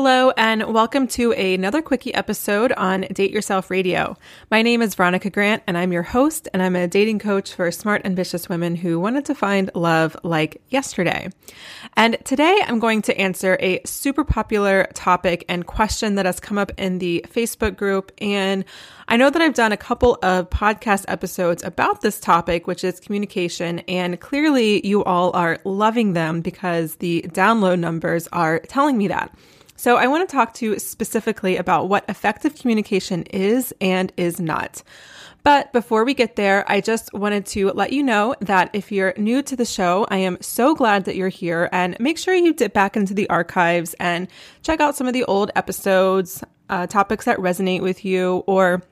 Hello, and welcome to another quickie episode on Date Yourself Radio. My name is Veronica Grant, and I'm your host, and I'm a dating coach for smart, ambitious women who wanted to find love like yesterday. And today I'm going to answer a super popular topic and question that has come up in the Facebook group. And I know that I've done a couple of podcast episodes about this topic, which is communication, and clearly you all are loving them because the download numbers are telling me that. So, I want to talk to you specifically about what effective communication is and is not. But before we get there, I just wanted to let you know that if you're new to the show, I am so glad that you're here and make sure you dip back into the archives and check out some of the old episodes, uh, topics that resonate with you, or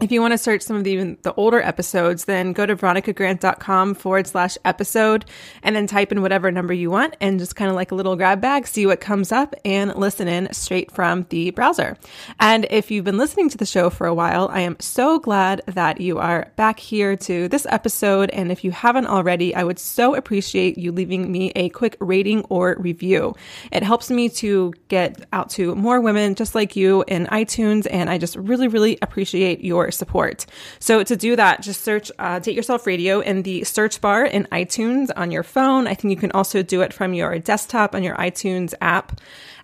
if you want to search some of the even the older episodes, then go to veronicagrant.com forward slash episode and then type in whatever number you want and just kind of like a little grab bag, see what comes up and listen in straight from the browser. And if you've been listening to the show for a while, I am so glad that you are back here to this episode. And if you haven't already, I would so appreciate you leaving me a quick rating or review. It helps me to get out to more women just like you in iTunes. And I just really, really appreciate your support. So to do that, just search uh, Date Yourself Radio in the search bar in iTunes on your phone. I think you can also do it from your desktop on your iTunes app.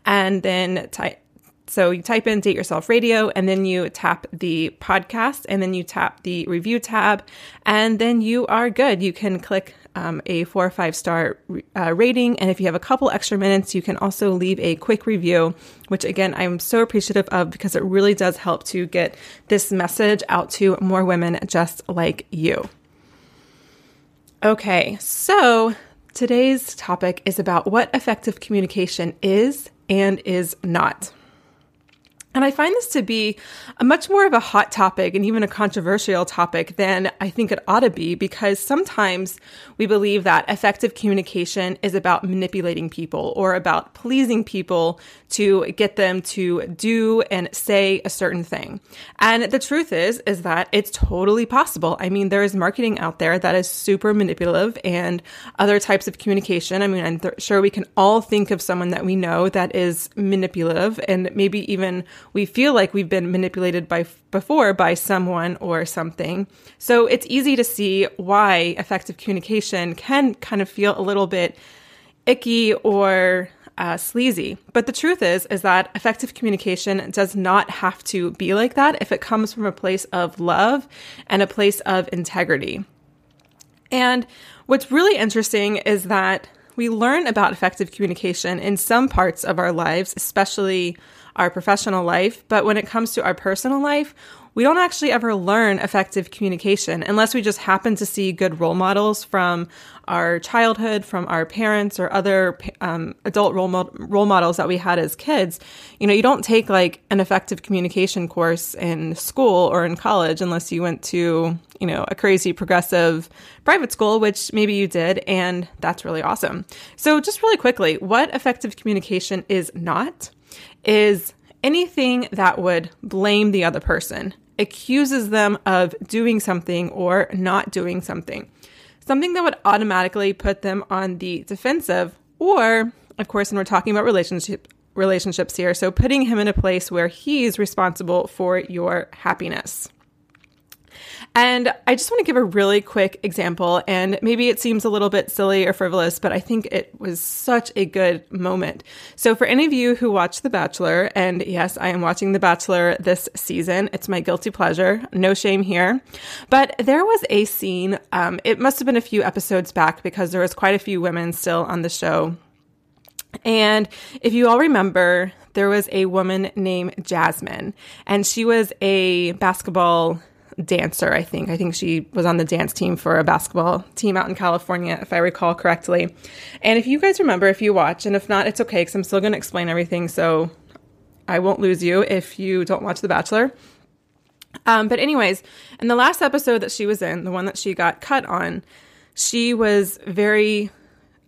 And then type, so you type in Date Yourself Radio and then you tap the podcast and then you tap the review tab and then you are good. You can click um, a four or five star uh, rating. And if you have a couple extra minutes, you can also leave a quick review, which again, I'm so appreciative of because it really does help to get this message out to more women just like you. Okay, so today's topic is about what effective communication is and is not. And I find this to be a much more of a hot topic and even a controversial topic than I think it ought to be because sometimes we believe that effective communication is about manipulating people or about pleasing people to get them to do and say a certain thing. And the truth is is that it's totally possible. I mean, there is marketing out there that is super manipulative and other types of communication. I mean, I'm th- sure we can all think of someone that we know that is manipulative and maybe even we feel like we've been manipulated by before by someone or something. So it's easy to see why effective communication can kind of feel a little bit icky or uh, sleazy. But the truth is, is that effective communication does not have to be like that if it comes from a place of love and a place of integrity. And what's really interesting is that we learn about effective communication in some parts of our lives, especially our professional life. But when it comes to our personal life, we don't actually ever learn effective communication unless we just happen to see good role models from our childhood, from our parents or other um, adult role, mo- role models that we had as kids. You know, you don't take like an effective communication course in school or in college unless you went to, you know, a crazy progressive private school, which maybe you did, and that's really awesome. So, just really quickly, what effective communication is not is anything that would blame the other person, accuses them of doing something or not doing something, something that would automatically put them on the defensive, or, of course, and we're talking about relationship relationships here, so putting him in a place where he's responsible for your happiness. And I just want to give a really quick example. And maybe it seems a little bit silly or frivolous, but I think it was such a good moment. So, for any of you who watch The Bachelor, and yes, I am watching The Bachelor this season, it's my guilty pleasure. No shame here. But there was a scene, um, it must have been a few episodes back because there was quite a few women still on the show. And if you all remember, there was a woman named Jasmine, and she was a basketball dancer, I think. I think she was on the dance team for a basketball team out in California, if I recall correctly. And if you guys remember, if you watch, and if not, it's okay because I'm still going to explain everything. So I won't lose you if you don't watch The Bachelor. Um, but, anyways, in the last episode that she was in, the one that she got cut on, she was very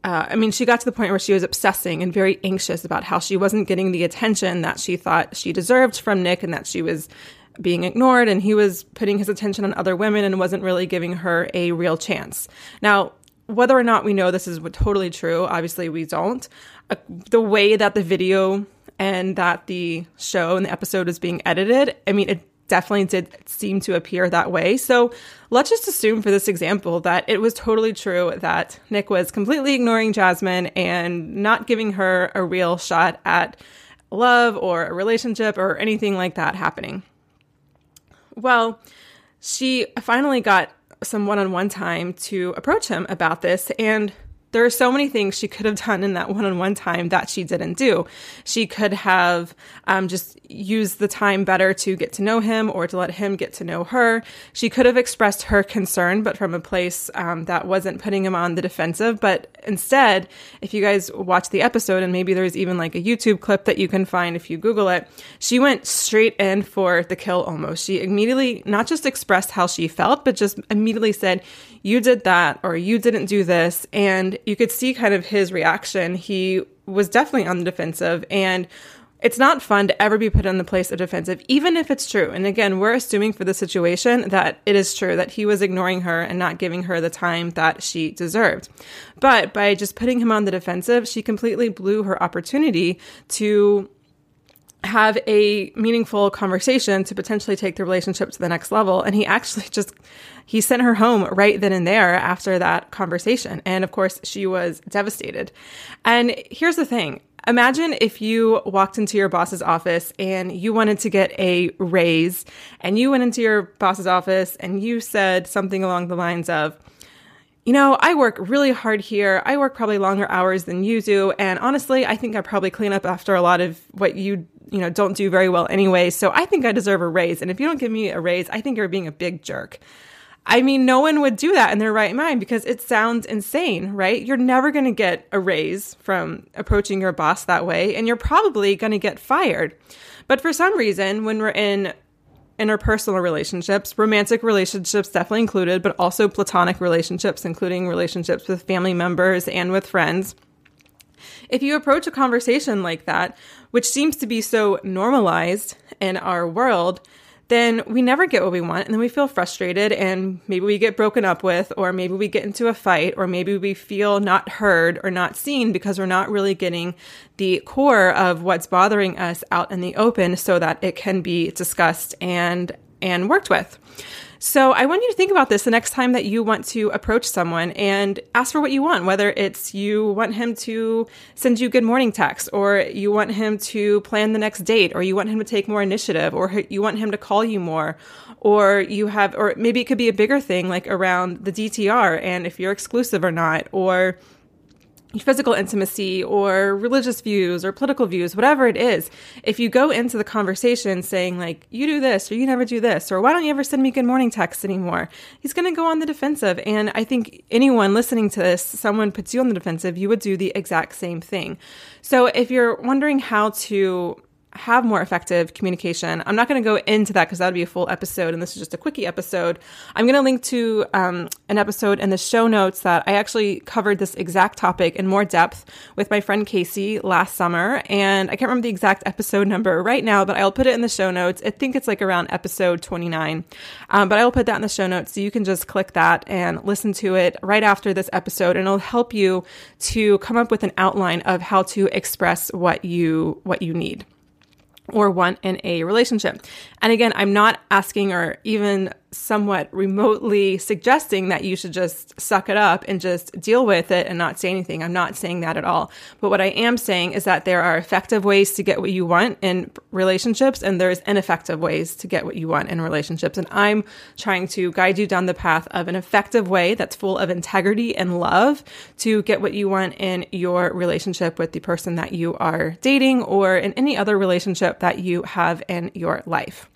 uh, I mean, she got to the point where she was obsessing and very anxious about how she wasn't getting the attention that she thought she deserved from Nick and that she was being ignored and he was putting his attention on other women and wasn't really giving her a real chance. Now, whether or not we know this is totally true, obviously we don't. Uh, the way that the video and that the show and the episode is being edited, I mean, it definitely did seem to appear that way. So let's just assume for this example that it was totally true that Nick was completely ignoring Jasmine and not giving her a real shot at love or a relationship or anything like that happening. Well, she finally got some one on one time to approach him about this, and there are so many things she could have done in that one on one time that she didn't do. She could have um, just used the time better to get to know him or to let him get to know her. She could have expressed her concern, but from a place um, that wasn't putting him on the defensive. But instead, if you guys watch the episode, and maybe there's even like a YouTube clip that you can find if you Google it, she went straight in for the kill almost. She immediately not just expressed how she felt, but just immediately said, You did that, or you didn't do this. And you could see kind of his reaction. He was definitely on the defensive and it's not fun to ever be put in the place of defensive, even if it's true. And again, we're assuming for the situation that it is true that he was ignoring her and not giving her the time that she deserved. But by just putting him on the defensive, she completely blew her opportunity to have a meaningful conversation to potentially take the relationship to the next level. And he actually just he sent her home right then and there after that conversation. And of course, she was devastated. And here's the thing. Imagine if you walked into your boss's office and you wanted to get a raise, and you went into your boss's office and you said something along the lines of, you know, I work really hard here. I work probably longer hours than you do. And honestly, I think I probably clean up after a lot of what you, you know, don't do very well anyway. So I think I deserve a raise. And if you don't give me a raise, I think you're being a big jerk. I mean, no one would do that in their right mind because it sounds insane, right? You're never going to get a raise from approaching your boss that way, and you're probably going to get fired. But for some reason, when we're in interpersonal relationships, romantic relationships definitely included, but also platonic relationships, including relationships with family members and with friends. If you approach a conversation like that, which seems to be so normalized in our world, then we never get what we want and then we feel frustrated and maybe we get broken up with or maybe we get into a fight or maybe we feel not heard or not seen because we're not really getting the core of what's bothering us out in the open so that it can be discussed and and worked with. So I want you to think about this the next time that you want to approach someone and ask for what you want, whether it's you want him to send you good morning text or you want him to plan the next date or you want him to take more initiative or you want him to call you more or you have or maybe it could be a bigger thing like around the DTR and if you're exclusive or not or physical intimacy or religious views or political views, whatever it is, if you go into the conversation saying, like, you do this or you never do this, or why don't you ever send me good morning texts anymore, he's going to go on the defensive. And I think anyone listening to this, someone puts you on the defensive, you would do the exact same thing. So if you're wondering how to have more effective communication. I'm not going to go into that because that would be a full episode, and this is just a quickie episode. I'm going to link to um, an episode in the show notes that I actually covered this exact topic in more depth with my friend Casey last summer, and I can't remember the exact episode number right now, but I'll put it in the show notes. I think it's like around episode 29, um, but I will put that in the show notes so you can just click that and listen to it right after this episode, and it'll help you to come up with an outline of how to express what you what you need or want in a relationship. And again, I'm not asking or even somewhat remotely suggesting that you should just suck it up and just deal with it and not say anything. I'm not saying that at all. But what I am saying is that there are effective ways to get what you want in relationships and there's ineffective ways to get what you want in relationships. And I'm trying to guide you down the path of an effective way that's full of integrity and love to get what you want in your relationship with the person that you are dating or in any other relationship that you have in your life.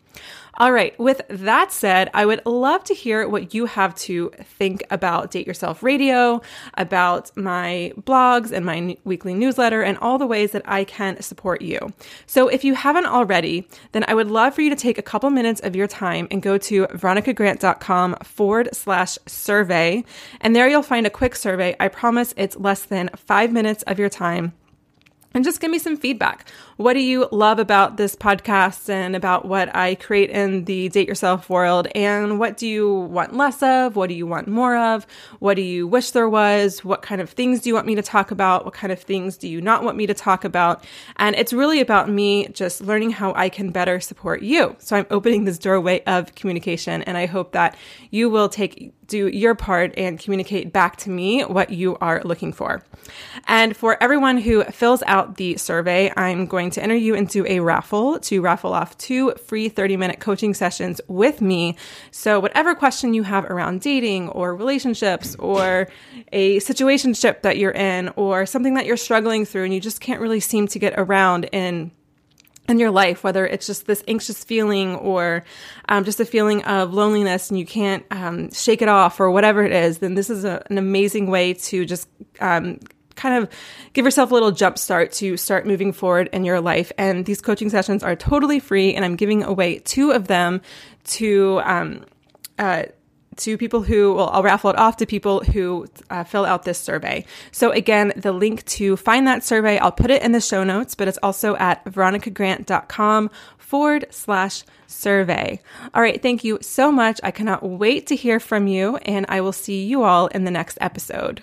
All right. With that said, I would love to hear what you have to think about Date Yourself Radio, about my blogs and my weekly newsletter, and all the ways that I can support you. So if you haven't already, then I would love for you to take a couple minutes of your time and go to veronicagrant.com forward slash survey. And there you'll find a quick survey. I promise it's less than five minutes of your time and just give me some feedback. What do you love about this podcast and about what I create in the date yourself world? And what do you want less of? What do you want more of? What do you wish there was? What kind of things do you want me to talk about? What kind of things do you not want me to talk about? And it's really about me just learning how I can better support you. So I'm opening this doorway of communication and I hope that you will take do your part and communicate back to me what you are looking for. And for everyone who fills out the survey, I'm going to enter you into a raffle to raffle off two free 30 minute coaching sessions with me. So, whatever question you have around dating or relationships or a situationship that you're in or something that you're struggling through and you just can't really seem to get around in in your life, whether it's just this anxious feeling or um, just a feeling of loneliness and you can't um, shake it off or whatever it is, then this is a, an amazing way to just um, kind of give yourself a little jump start to start moving forward in your life. And these coaching sessions are totally free, and I'm giving away two of them to um, uh, to people who, well, I'll raffle it off to people who uh, fill out this survey. So again, the link to find that survey, I'll put it in the show notes, but it's also at veronicagrant.com forward slash survey. All right. Thank you so much. I cannot wait to hear from you and I will see you all in the next episode.